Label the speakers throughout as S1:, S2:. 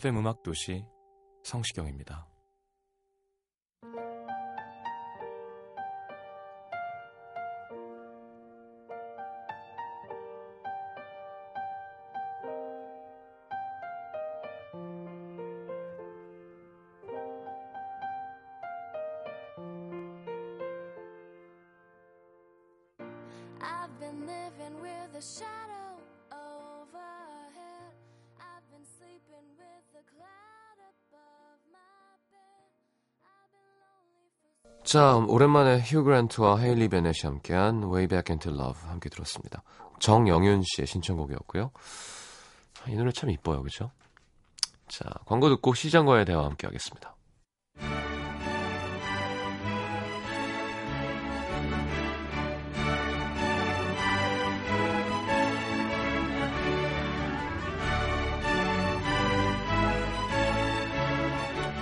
S1: FM 음악 도시 성시경입니다. 자, 오랜만에 휴 그랜트와 헤일리 베넷이 함께한 Way Back into Love 함께 들었습니다. 정영윤 씨의 신청곡이었고요. 이 노래 참 이뻐요, 그죠? 자, 광고 듣고 시장과의 대화 함께 하겠습니다.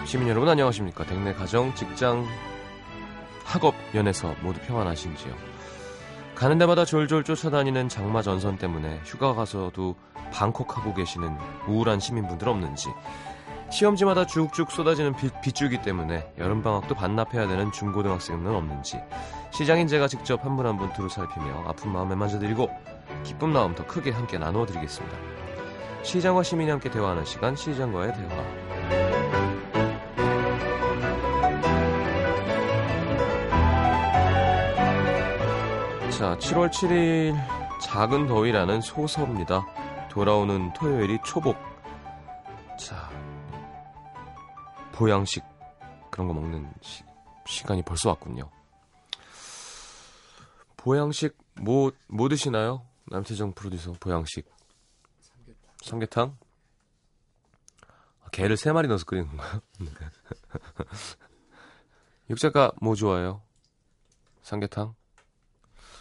S1: 시민 여러분 안녕하십니까? 댁내 가정, 직장, 학업, 연에서 모두 평안하신지요? 가는 데마다 졸졸 쫓아다니는 장마 전선 때문에 휴가 가서도 방콕하고 계시는 우울한 시민분들 없는지 시험지마다 쭉쭉 쏟아지는 빗, 빗줄기 때문에 여름방학도 반납해야 되는 중고등학생은 없는지 시장인 제가 직접 한 분 한 분 두루 살피며 아픈 마음에 만져드리고 기쁜 마음 더 크게 함께 나누어 드리겠습니다. 시장과 시민이 함께 대화하는 시간 시장과의 대화 자, 7월 7일 작은 더위라는 소서입니다. 돌아오는 토요일이 초복. 자, 보양식 그런 거 먹는 시, 시간이 벌써 왔군요. 보양식 뭐, 뭐 드시나요? 남태정 프로듀서 보양식. 삼계탕. 아, 게를 세 마리 넣어서 끓이는 건가요? 육작가 뭐 좋아해요? 삼계탕?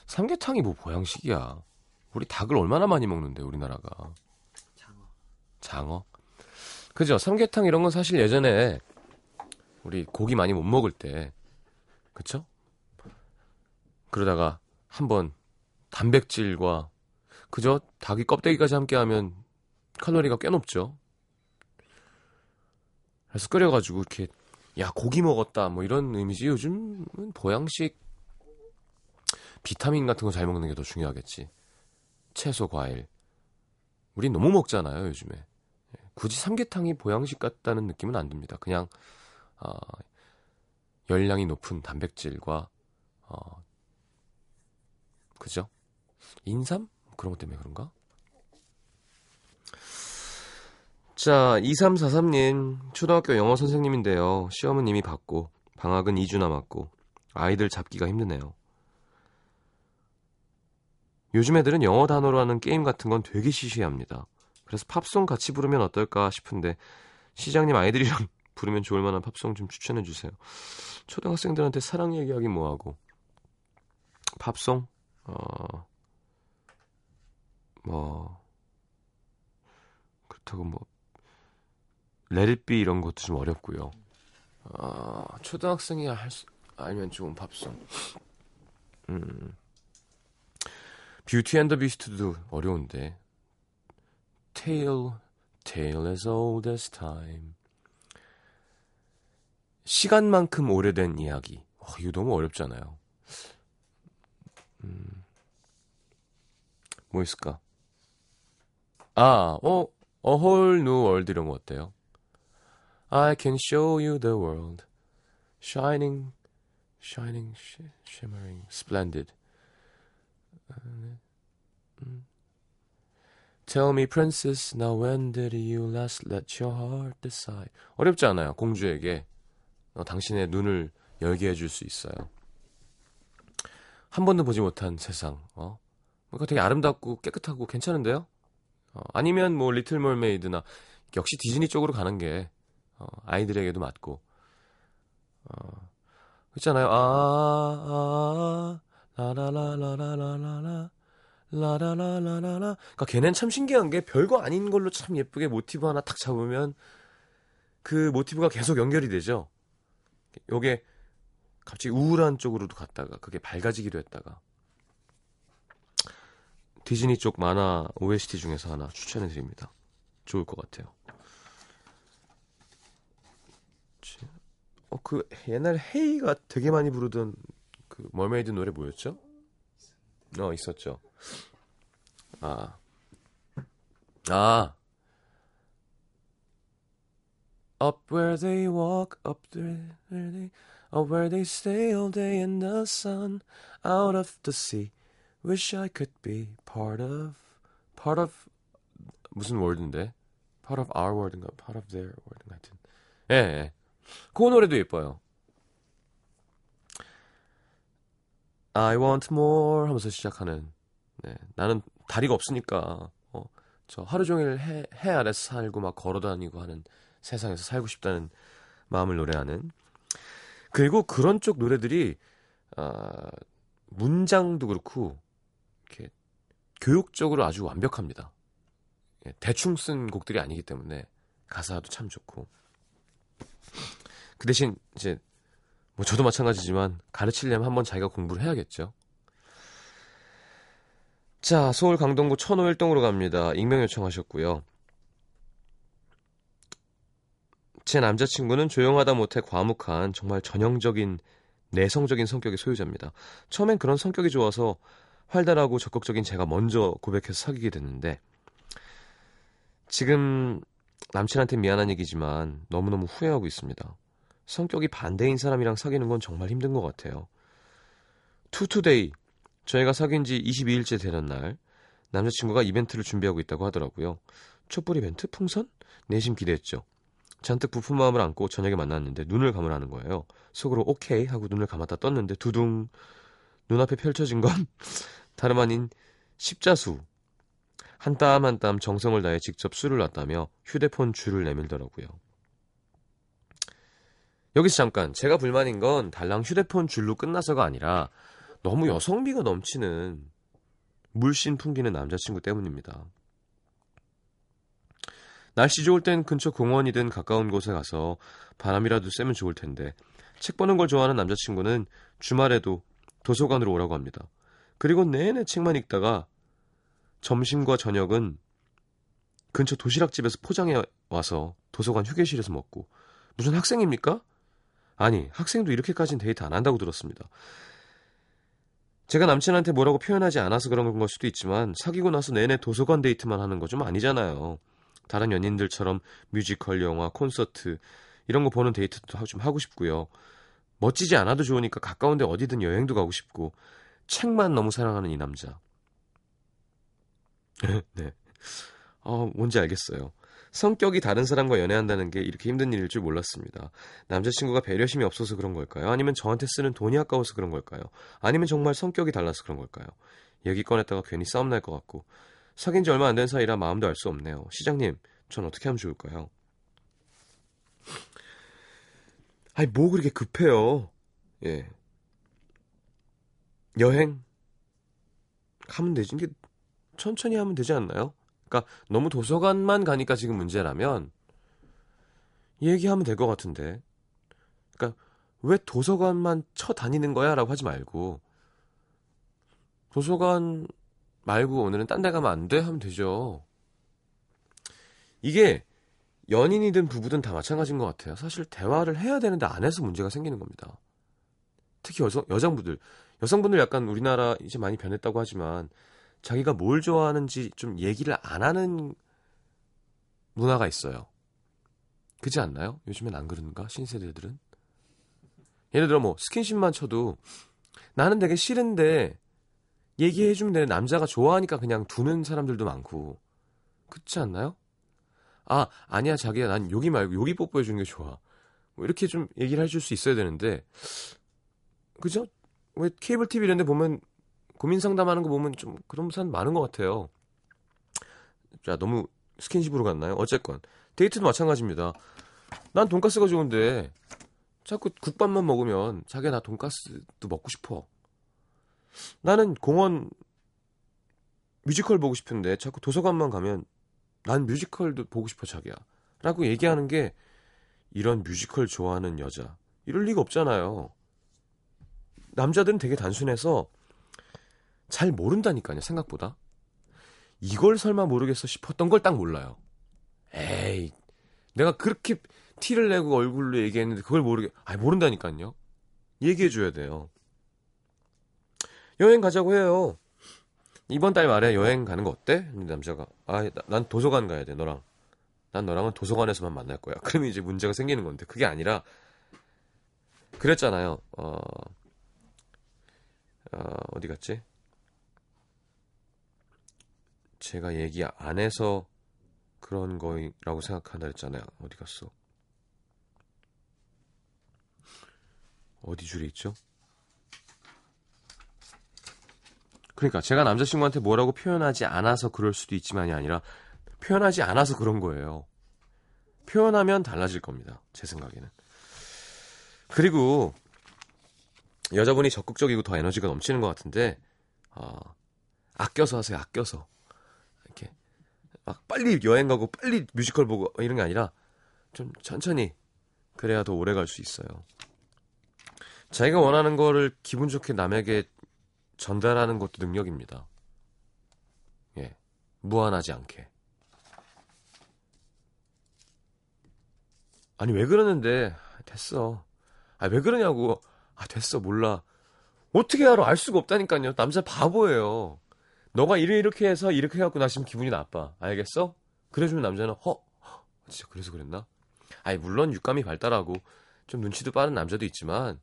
S1: 삼계탕이 뭐 보양식이야. 우리 닭을 얼마나 많이 먹는데 우리나라가. 장어. 장어. 그죠? 삼계탕 이런 건 사실 예전에 우리 고기 많이 못 먹을 때 그쵸? 그러다가 한번 단백질과 그죠? 닭이 껍데기까지 함께하면 칼로리가 꽤 높죠. 그래서 끓여가지고 이렇게 야 고기 먹었다 뭐 이런 의미지 요즘은 보양식 비타민 같은 거 잘 먹는 게 더 중요하겠지. 채소, 과일. 우린 너무 먹잖아요, 요즘에. 굳이 삼계탕이 보양식 같다는 느낌은 안 듭니다. 그냥 어, 열량이 높은 단백질과 어, 그죠? 인삼? 그런 것 때문에 그런가? 자, 2343님, 초등학교 영어 선생님인데요. 시험은 이미 받고, 방학은 2주 남았고, 아이들 잡기가 힘드네요. 요즘 애들은 영어 단어로 하는 게임 같은 건 되게 시시합니다. 그래서 팝송 같이 부르면 어떨까 싶은데 시장님 아이들이랑 부르면 좋을 만한 팝송 좀 추천해 주세요. 초등학생들한테 사랑 얘기하기 뭐하고 팝송 어... 뭐 그렇다고 뭐 Let It Be 이런 것도 좀 어렵고요. 어... 초등학생이 할 수... 알면 좋은 팝송. 음. Beauty and the Beast도 어려운데. Tale, tale as old as time. 시간만큼 오래된 이야기. 어, 이거 너무 어렵잖아요. 음, 뭐 있을까? 아, 어, A Whole New World 이런 거 어때요? I can show you the world. Shining, shining, shimmering, splendid. 음. Tell me, princess, now when did you last let your heart decide? 어렵지 않아요. 공주에게 어, 당신의 눈을 열게 해줄 수 있어요. 한 번도 보지 못한 세상. 어? 뭔가 되게 아름답고 깨끗하고 괜찮은데요? 어, 아니면 뭐 리틀 멀메이드나 역시 디즈니 쪽으로 가는 게 어, 아이들에게도 맞고. 어, 있잖아요. 아, 아, 라라라라라라라. 라라라라라라. 그러니까 걔는 참 신기한 게 별거 아닌 걸로 참 예쁘게 모티브 하나 탁 잡으면 그 모티브가 계속 연결이 되죠. 요게 갑자기 우울한 쪽으로도 갔다가 그게 밝아지기도 했다가 디즈니 쪽 만화 OST 중에서 하나 추천해 드립니다. 좋을 것 같아요. 어, 그 옛날 헤이가 되게 많이 부르던 그 멀메이드 노래 뭐였죠? 어, 있었죠. 아. 아. Up where they walk, up where they, up where they stay all day in the sun, out of the sea. Wish I could be part of, part of 무슨 월드인데? Part of our world인가? Part of their world인가? 하여튼. 예, 예. 그 노래도 예뻐요. I want more 하면서 시작하는. 네, 나는 다리가 없으니까 어, 저 하루 종일 해, 해 아래서 살고 막 걸어다니고 하는 세상에서 살고 싶다는 마음을 노래하는. 그리고 그런 쪽 노래들이 아, 문장도 그렇고 이렇게 교육적으로 아주 완벽합니다. 예, 대충 쓴 곡들이 아니기 때문에 가사도 참 좋고. 그 대신 이제 뭐 저도 마찬가지지만 가르치려면 한번 자기가 공부를 해야겠죠. 자, 서울 강동구 천호 1동으로 갑니다. 익명 요청하셨고요. 제 남자친구는 조용하다 못해 과묵한 정말 전형적인 내성적인 성격의 소유자입니다. 처음엔 그런 성격이 좋아서 활달하고 적극적인 제가 먼저 고백해서 사귀게 됐는데 지금 남친한테 미안한 얘기지만 너무너무 후회하고 있습니다. 성격이 반대인 사람이랑 사귀는 건 정말 힘든 것 같아요. 투투데이 저희가 사귄 지 22일째 되는 날 남자친구가 이벤트를 준비하고 있다고 하더라고요. 촛불 이벤트? 풍선? 내심 기대했죠. 잔뜩 부푼 마음을 안고 저녁에 만났는데 눈을 감으라는 거예요. 속으로 오케이 하고 눈을 감았다 떴는데 두둥 눈앞에 펼쳐진 건 다름 아닌 십자수. 한 땀 한 땀 정성을 다해 직접 술을 놨다며 휴대폰 줄을 내밀더라고요. 여기서 잠깐 제가 불만인 건 달랑 휴대폰 줄로 끝나서가 아니라 너무 여성미가 넘치는 물씬 풍기는 남자친구 때문입니다. 날씨 좋을 땐 근처 공원이든 가까운 곳에 가서 바람이라도 쐬면 좋을 텐데 책 보는 걸 좋아하는 남자친구는 주말에도 도서관으로 오라고 합니다. 그리고 내내 책만 읽다가 점심과 저녁은 근처 도시락집에서 포장해 와서 도서관 휴게실에서 먹고 무슨 학생입니까? 아니 학생도 이렇게까지는 데이트 안 한다고 들었습니다. 제가 남친한테 뭐라고 표현하지 않아서 그런 걸 수도 있지만 사귀고 나서 내내 도서관 데이트만 하는 거 좀 아니잖아요. 다른 연인들처럼 뮤지컬, 영화, 콘서트 이런 거 보는 데이트도 좀 하고 싶고요. 멋지지 않아도 좋으니까 가까운데 어디든 여행도 가고 싶고 책만 너무 사랑하는 이 남자. 네. 어, 뭔지 알겠어요. 성격이 다른 사람과 연애한다는 게 이렇게 힘든 일일 줄 몰랐습니다. 남자친구가 배려심이 없어서 그런 걸까요? 아니면 저한테 쓰는 돈이 아까워서 그런 걸까요? 아니면 정말 성격이 달라서 그런 걸까요? 얘기 꺼냈다가 괜히 싸움 날 것 같고 사귄 지 얼마 안 된 사이라 마음도 알 수 없네요. 시장님, 전 어떻게 하면 좋을까요? 아니, 뭐 그렇게 급해요. 예. 여행? 하면 되지. 이게 천천히 하면 되지 않나요? 그러니까 너무 도서관만 가니까 지금 문제라면 얘기하면 될 것 같은데. 그러니까 왜 도서관만 쳐 다니는 거야라고 하지 말고 도서관 말고 오늘은 딴 데 가면 안 돼? 하면 되죠. 이게 연인이든 부부든 다 마찬가지인 것 같아요. 사실 대화를 해야 되는데 안 해서 문제가 생기는 겁니다. 특히 여성, 여성분들. 여성분들 약간 우리나라 이제 많이 변했다고 하지만 자기가 뭘 좋아하는지 좀 얘기를 안 하는 문화가 있어요. 그지 않나요? 요즘엔 안 그런가? 신세대들은? 예를 들어 뭐 스킨십만 쳐도 나는 되게 싫은데 얘기해주면 되는 남자가 좋아하니까 그냥 두는 사람들도 많고 그렇지 않나요? 아 아니야 자기야 난 여기 말고 여기 뽀뽀해주는 게 좋아 뭐 이렇게 좀 얘기를 해줄 수 있어야 되는데 그죠? 왜 케이블 TV 이런 데 보면 고민 상담하는 거 보면 좀 그런 사람 많은 것 같아요. 자 너무 스킨십으로 갔나요? 어쨌건. 데이트도 마찬가지입니다. 난 돈가스가 좋은데 자꾸 국밥만 먹으면 자기야 나 돈가스도 먹고 싶어. 나는 공연 뮤지컬 보고 싶은데 자꾸 도서관만 가면 난 뮤지컬도 보고 싶어 자기야. 라고 얘기하는 게 이런 뮤지컬 좋아하는 여자. 이럴 리가 없잖아요. 남자들은 되게 단순해서 잘 모른다니까요 생각보다. 이걸 설마 모르겠어 싶었던 걸 딱 몰라요. 에이 내가 그렇게 티를 내고 얼굴로 얘기했는데 그걸 모르게 아 모른다니까요. 얘기해 줘야 돼요. 여행 가자고 해요. 이번 달 말에 여행 가는 거 어때? 남자가. 아 난 도서관 가야 돼 너랑. 난 너랑은 도서관에서만 만날 거야. 그러면 이제 문제가 생기는 건데. 그게 아니라 그랬잖아요. 어, 어 어디 갔지? 제가 얘기 안 해서 그런 거라고 생각한다 했잖아요 어디 갔어? 어디 줄에 있죠? 그러니까 제가 남자친구한테 뭐라고 표현하지 않아서 그럴 수도 있지만이 아니라 표현하지 않아서 그런 거예요. 표현하면 달라질 겁니다. 제 생각에는. 그리고 여자분이 적극적이고 더 에너지가 넘치는 것 같은데 어, 아껴서 하세요. 아껴서 막 빨리 여행 가고 빨리 뮤지컬 보고 이런 게 아니라 좀 천천히 그래야 더 오래 갈 수 있어요. 자기가 원하는 거를 기분 좋게 남에게 전달하는 것도 능력입니다. 예. 무한하지 않게. 아니, 왜 그러는데? 됐어. 아, 왜 그러냐고. 아, 됐어. 몰라. 어떻게 알아? 알 수가 없다니까요. 남자 바보예요. 너가 이래 이렇게 해서 이렇게 해갖고 나 지금 기분이 나빠. 알겠어? 그래주면 남자는 허, 허 진짜 그래서 그랬나? 아니 물론 육감이 발달하고 좀 눈치도 빠른 남자도 있지만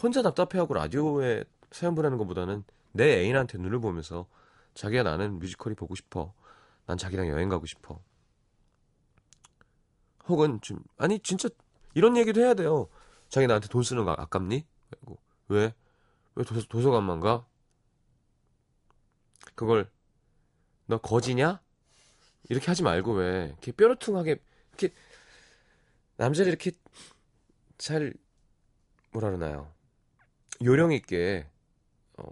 S1: 혼자 답답해하고 라디오에 사연 보내는 것보다는 내 애인한테 눈을 보면서 자기야 나는 뮤지컬이 보고 싶어. 난 자기랑 여행 가고 싶어. 혹은 좀 아니 진짜 이런 얘기도 해야 돼요. 자기 나한테 돈 쓰는 거 아깝니? 왜? 왜 도서, 도서관만 가? 그걸 너 거지냐? 이렇게 하지 말고 왜 이렇게 뾰루퉁하게 이렇게 남자를 이렇게 잘 뭐라 그러나요? 요령 있게 어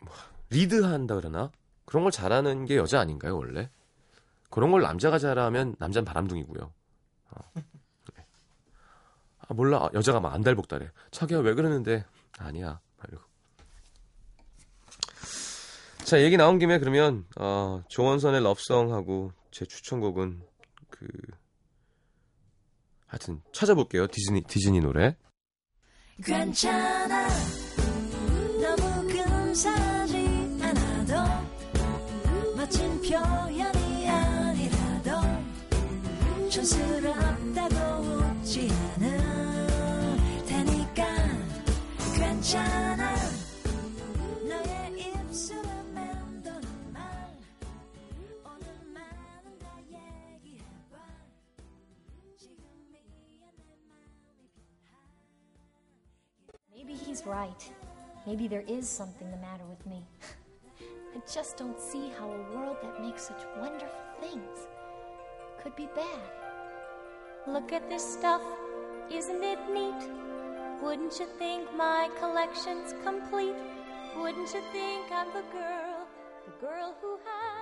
S1: 뭐, 리드한다 그러나 그런 걸 잘하는 게 여자 아닌가요 원래? 그런 걸 남자가 잘하면 남자는 바람둥이고요. 어. 네. 아 몰라 여자가 막 안달복달해. 자기야 왜 그러는데 아니야 말고. 자 얘기 나온 김에 그러면 어, 조원선의 럽송하고 제 추천곡은 그 하여튼 찾아볼게요 디즈니 디즈니 노래.
S2: 괜찮아 너무 근사하지 않아도 멋진 표현이 아니라도 촌스럽다고 웃지 않을 테니까 괜찮아
S3: Right. Maybe there is something the matter with me. I just don't see how a world that makes such wonderful things could be bad. Look at this stuff, isn't it neat? Wouldn't you think my collection's complete? Wouldn't you think I'm the girl, the girl who has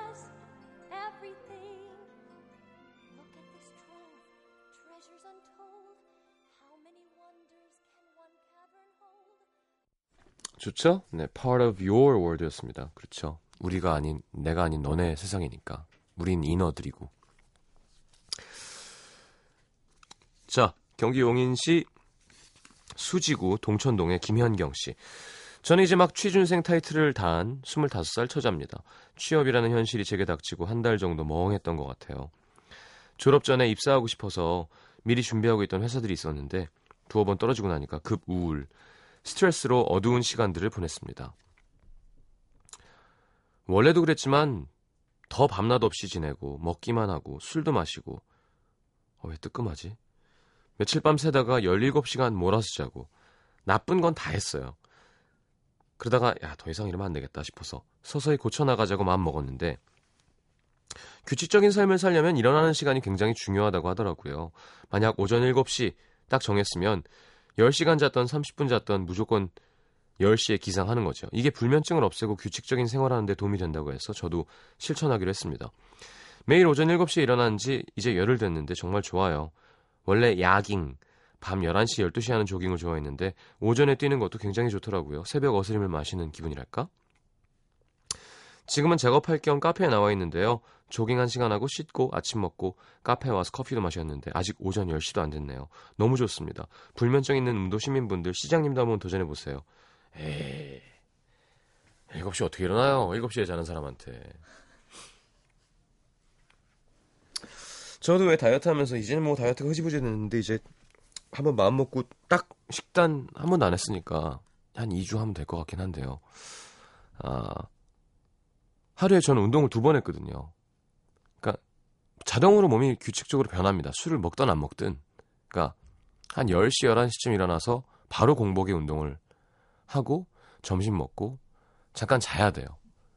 S1: 좋죠? 네, Part of Your World였습니다. 그렇죠. 우리가 아닌 내가 아닌 너네 세상이니까. 우린 인어들이고. 자, 경기 용인시 수지구 동천동의 김현경 씨. 저는 이제 막 취준생 타이틀을 단 25살 처자입니다. 취업이라는 현실이 제게 닥치고 한 달 정도 멍했던 것 같아요. 졸업 전에 입사하고 싶어서 미리 준비하고 있던 회사들이 있었는데 두어 번 떨어지고 나니까 급 우울. 스트레스로 어두운 시간들을 보냈습니다. 원래도 그랬지만 더 밤낮 없이 지내고 먹기만 하고 술도 마시고 어, 왜 뜨끔하지? 며칠 밤 새다가 17시간 몰아서 자고 나쁜 건 다 했어요. 그러다가 야 더 이상 이러면 안 되겠다 싶어서 서서히 고쳐나가자고 마음 먹었는데 규칙적인 삶을 살려면 일어나는 시간이 굉장히 중요하다고 하더라고요. 만약 오전 7시 딱 정했으면 10시간 잤던 30분 잤던 무조건 10시에 기상하는 거죠. 이게 불면증을 없애고 규칙적인 생활하는 데 도움이 된다고 해서 저도 실천하기로 했습니다. 매일 오전 7시에 일어난 지 이제 열흘 됐는데 정말 좋아요. 원래 야깅, 밤 11시, 12시 하는 조깅을 좋아했는데 오전에 뛰는 것도 굉장히 좋더라고요. 새벽 어스림을 마시는 기분이랄까? 지금은 작업할 겸 카페에 나와 있는데요. 조깅 한 시간 하고 씻고 아침 먹고 카페에 와서 커피도 마셨는데 아직 오전 10시도 안 됐네요. 너무 좋습니다. 불면증 있는 음도 시민분들 시장님도 한번 도전해 보세요. 에이 7시 어떻게 일어나요? 7시에 자는 사람한테. 저도 왜 다이어트 하면서 이제는 뭐 다이어트가 흐지부지 됐는데 이제 한번 마음 먹고 딱 식단 한 번도 안 했으니까 한 2주 하면 될 것 같긴 한데요. 아, 하루에 저는 운동을 두 번 했거든요. 그러니까 자동으로 몸이 규칙적으로 변합니다. 술을 먹든 안 먹든. 그러니까 한 10시, 11시쯤 일어나서 바로 공복에 운동을 하고 점심 먹고 잠깐 자야 돼요.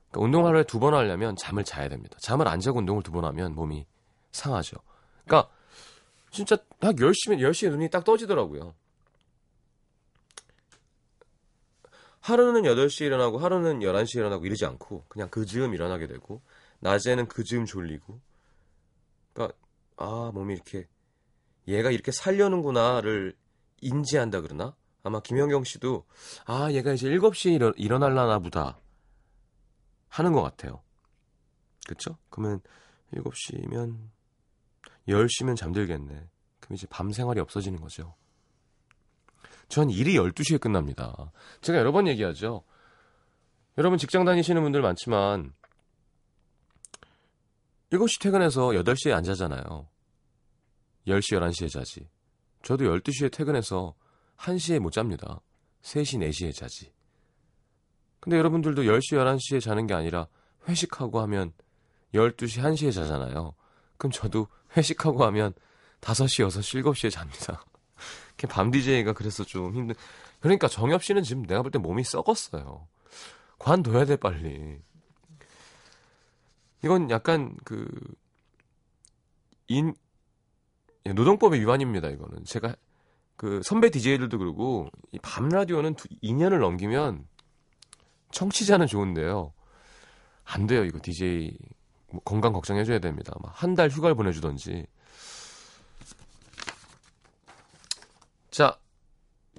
S1: 그러니까 운동 하루에 두 번 하려면 잠을 자야 됩니다. 잠을 안 자고 운동을 두 번 하면 몸이 상하죠. 그러니까 진짜 딱 10시면 10시에 눈이 딱 떠지더라고요. 하루는 8시에 일어나고 하루는 11시에 일어나고 이러지 않고 그냥 그 즈음 일어나게 되고 낮에는 그 즈음 졸리고 그러니까 아 몸이 이렇게 얘가 이렇게 살려는구나를 인지한다 그러나 아마 김영경 씨도 아 얘가 이제 7시에 일어, 일어날라나 보다 하는 것 같아요. 그쵸? 그러면 7시면 10시면 잠들겠네. 그럼 이제 밤 생활이 없어지는 거죠. 전 일이 12시에 끝납니다. 제가 여러 번 얘기하죠. 여러분 직장 다니시는 분들 많지만 7시 퇴근해서 8시에 안 자잖아요. 10시, 11시에 자지. 저도 12시에 퇴근해서 1시에 못 잡니다. 3시, 4시에 자지. 근데 여러분들도 10시, 11시에 자는 게 아니라 회식하고 하면 12시, 1시에 자잖아요. 그럼 저도 회식하고 하면 5시, 6시, 7시에 잡니다. 밤 DJ가 그래서 좀 힘든. 그러니까 정엽 씨는 지금 내가 볼 때 몸이 썩었어요. 관둬야 돼, 빨리. 이건 약간 그, 인, 예, 노동법의 위반입니다, 이거는. 제가 그 선배 DJ들도 그러고, 이 밤 라디오는 2년을 넘기면 청취자는 좋은데요. 안 돼요, 이거 DJ. 뭐 건강 걱정해줘야 됩니다. 한 달 휴가를 보내주던지. 자,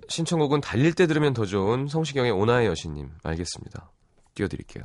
S1: 신청곡은 달릴 때 들으면 더 좋은 성시경의 오나의 여신님. 알겠습니다. 띄워드릴게요.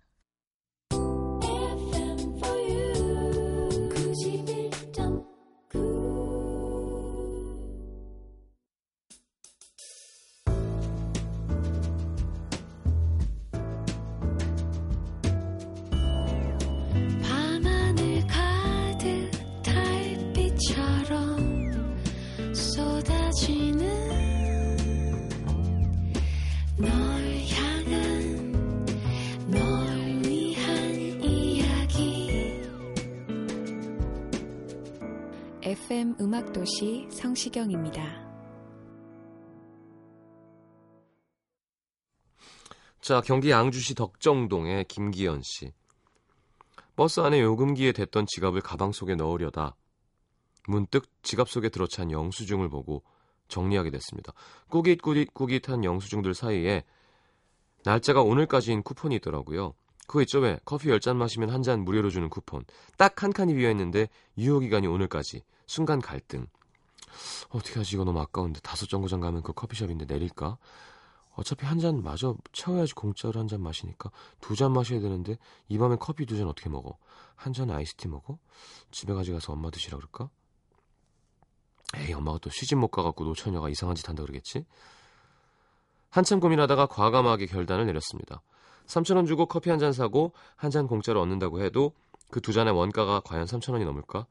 S4: FM
S5: 음악도시 성시경입니다.
S1: 자, 경기 양주시 덕정동의 김기현 씨. 버스 안에 요금기에 댔던 지갑을 가방 속에 넣으려다 문득 지갑 속에 들어찬 영수증을 보고 정리하게 됐습니다. 꾸깃꾸깃꾸깃한 영수증들 사이에 날짜가 오늘까지인 쿠폰이 있더라고요. 그거 있죠 왜? 커피 10잔 마시면 한 잔 무료로 주는 쿠폰. 딱 한 칸이 비어있는데 유효기간이 오늘까지. 순간 갈등. 어떻게 하지 이거 너무 아까운데 다섯 정거장 가면 그 커피숍인데 내릴까? 어차피 한 잔 마저 채워야지 공짜로 한 잔 마시니까 두 잔 마셔야 되는데 이 밤에 커피 두 잔 어떻게 먹어? 한 잔 아이스티 먹어? 집에 가져가서 엄마 드시라 그럴까? 에이 엄마가 또 시집 못 가갖고 노처녀가 이상한 짓 한다 그러겠지? 한참 고민하다가 과감하게 결단을 내렸습니다. 3천원 주고 커피 한 잔 사고 한 잔 공짜로 얻는다고 해도 그 두 잔의 원가가 과연 3천원이 넘을까?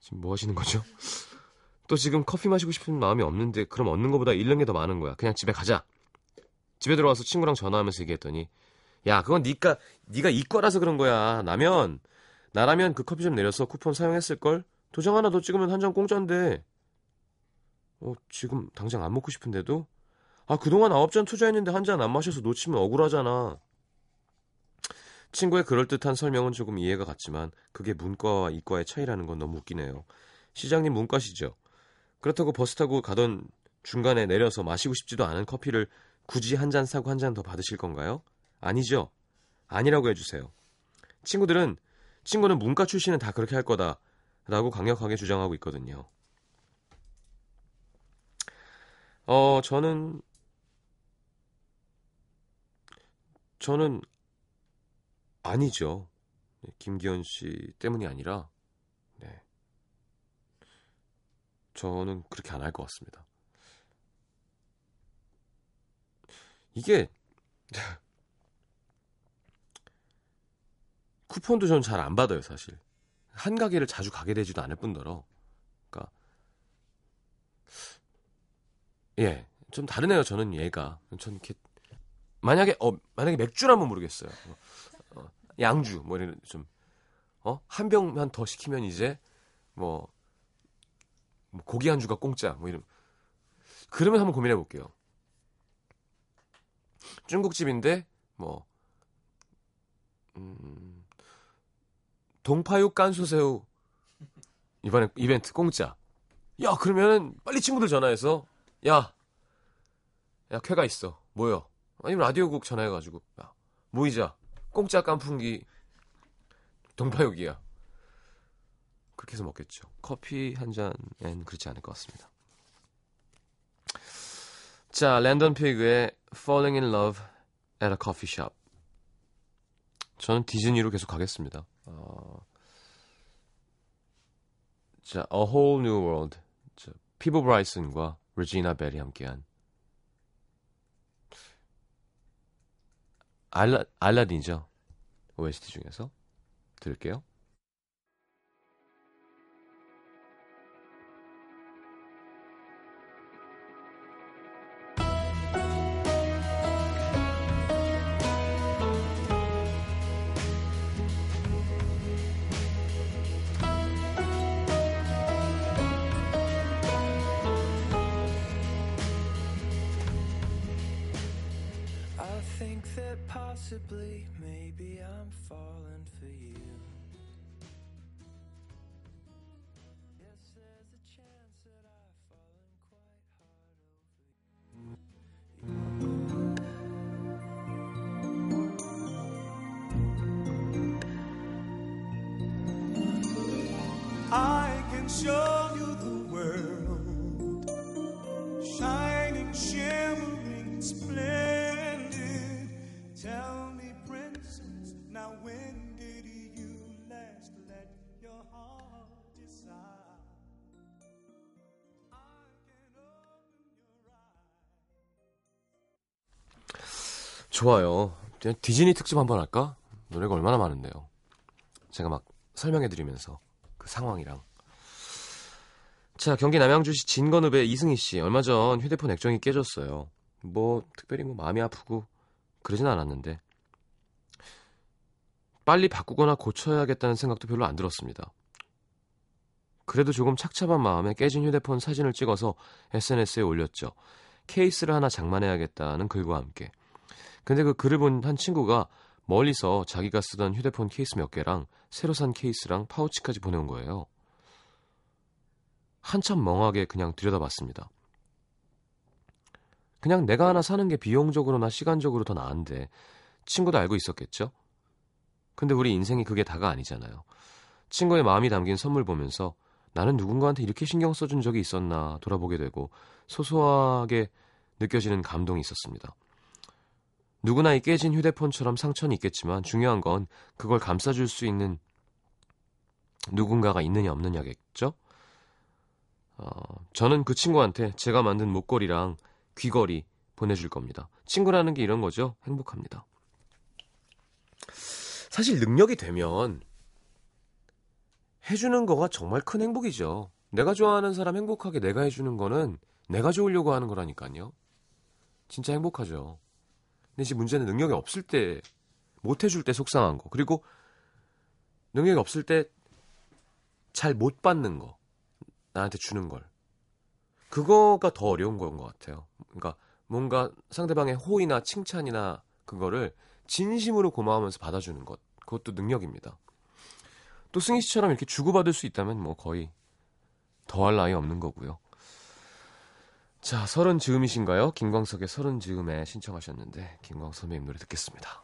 S1: 지금 뭐 하시는 거죠? 또 지금 커피 마시고 싶은 마음이 없는데 그럼 얻는 것보다 잃는 게 더 많은 거야. 그냥 집에 가자. 집에 들어와서 친구랑 전화하면서 얘기했더니 야 그건 니가 니가 이과라서 그런 거야. 나면 나라면 그 커피숍 내려서 쿠폰 사용했을 걸. 도장 하나 더 찍으면 한잔 공짜인데. 어 지금 당장 안 먹고 싶은데도 아 그동안 아홉 잔 투자했는데 한 잔 안 마셔서 놓치면 억울하잖아. 친구의 그럴듯한 설명은 조금 이해가 갔지만 그게 문과와 이과의 차이라는 건 너무 웃기네요. 시장님 문과시죠? 그렇다고 버스 타고 가던 중간에 내려서 마시고 싶지도 않은 커피를 굳이 한 잔 사고 한 잔 더 받으실 건가요? 아니죠. 아니라고 해주세요. 친구들은 친구는 문과 출신은 다 그렇게 할 거다 라고 강력하게 주장하고 있거든요. 어, 저는 저는 아니죠. 네, 김기현 씨 때문이 아니라 네. 저는 그렇게 안 할 것 같습니다. 이게 쿠폰도 저는 잘 안 받아요, 사실. 한 가게를 자주 가게 되지도 않을 뿐더러. 그러니까 예, 좀 다르네요. 저는 얘가. 전 이렇게 만약에 어 만약에 맥주라면 모르겠어요. 어, 양주 뭐 이런 좀 어? 한 병만 더 시키면 이제 뭐, 뭐 고기 안주가 공짜 뭐 이런 그러면 한번 고민해 볼게요. 중국집인데 뭐 음, 동파육 깐소새우 이번에 이벤트 공짜. 야 그러면은 빨리 친구들 전화해서 야, 야 쾌가 있어 뭐요? 아니면 라디오국 전화해가지고 야 모이자 공짜 깐풍기 동파육이야. 그렇게 해서 먹겠죠. 커피 한 잔엔 그렇지 않을 것 같습니다. 자, 랜던 피그의 Falling in Love at a Coffee Shop. 저는 디즈니로 계속 가겠습니다. 어... 자, A Whole New World. 자, 피보 브라이슨과 레지나 벨이 함께한 알라, 알라딘이죠. OST 중에서 들을게요.
S6: Shining, shimmering, splendid. Tell me, princess, now when did you last let your heart decide?
S1: 좋아요. 그냥 디즈니 특집 한번 할까? 노래가 얼마나 많은데요. 제가 막 설명해드리면서 그 상황이랑. 자, 경기 남양주시 진건읍의 이승희 씨. 얼마 전 휴대폰 액정이 깨졌어요. 뭐, 특별히 뭐 마음이 아프고 그러진 않았는데. 빨리 바꾸거나 고쳐야겠다는 생각도 별로 안 들었습니다. 그래도 조금 착잡한 마음에 깨진 휴대폰 사진을 찍어서 SNS에 올렸죠. 케이스를 하나 장만해야겠다는 글과 함께. 근데 그 글을 본 한 친구가 멀리서 자기가 쓰던 휴대폰 케이스 몇 개랑 새로 산 케이스랑 파우치까지 보내온 거예요. 한참 멍하게 그냥 들여다봤습니다. 그냥 내가 하나 사는 게 비용적으로나 시간적으로 더 나은데 친구도 알고 있었겠죠? 근데 우리 인생이 그게 다가 아니잖아요. 친구의 마음이 담긴 선물 보면서 나는 누군가한테 이렇게 신경 써준 적이 있었나 돌아보게 되고 소소하게 느껴지는 감동이 있었습니다. 누구나 이 깨진 휴대폰처럼 상처는 있겠지만 중요한 건 그걸 감싸줄 수 있는 누군가가 있느냐 없느냐겠죠? 어, 저는 그 친구한테 제가 만든 목걸이랑 귀걸이 보내줄 겁니다. 친구라는 게 이런 거죠. 행복합니다. 사실 능력이 되면 해주는 거가 정말 큰 행복이죠. 내가 좋아하는 사람 행복하게 내가 해주는 거는 내가 좋으려고 하는 거라니까요. 진짜 행복하죠. 근데 이제 문제는 능력이 없을 때, 못 해줄 때 속상한 거. 그리고 능력이 없을 때 잘 못 받는 거. 나한테 주는 걸. 그거가 더 어려운 건 것 같아요. 그러니까 뭔가 상대방의 호의나 칭찬이나 그거를 진심으로 고마우면서 받아주는 것. 그것도 능력입니다. 또 승희 씨처럼 이렇게 주고받을 수 있다면 뭐 거의 더할 나위 없는 거고요. 자, 서른 즈음이신가요? 김광석의 서른 즈음에 신청하셨는데 김광석 선배님 노래 듣겠습니다.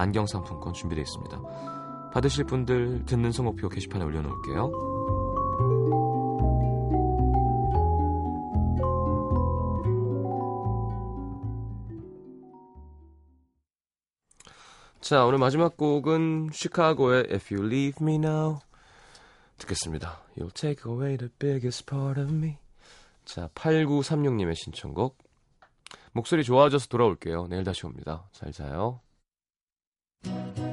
S1: 안경 상품권 준비되어 있습니다. 받으실 분들 듣는 성목표 게시판에 올려놓을게요. 자, 오늘 마지막 곡은 시카고의 If You Leave Me Now 듣겠습니다. You'll take away the biggest part of me. 자, 8936님의 신청곡. 목소리 좋아져서 돌아올게요. 내일 다시 옵니다. 잘 자요.
S6: Thank you.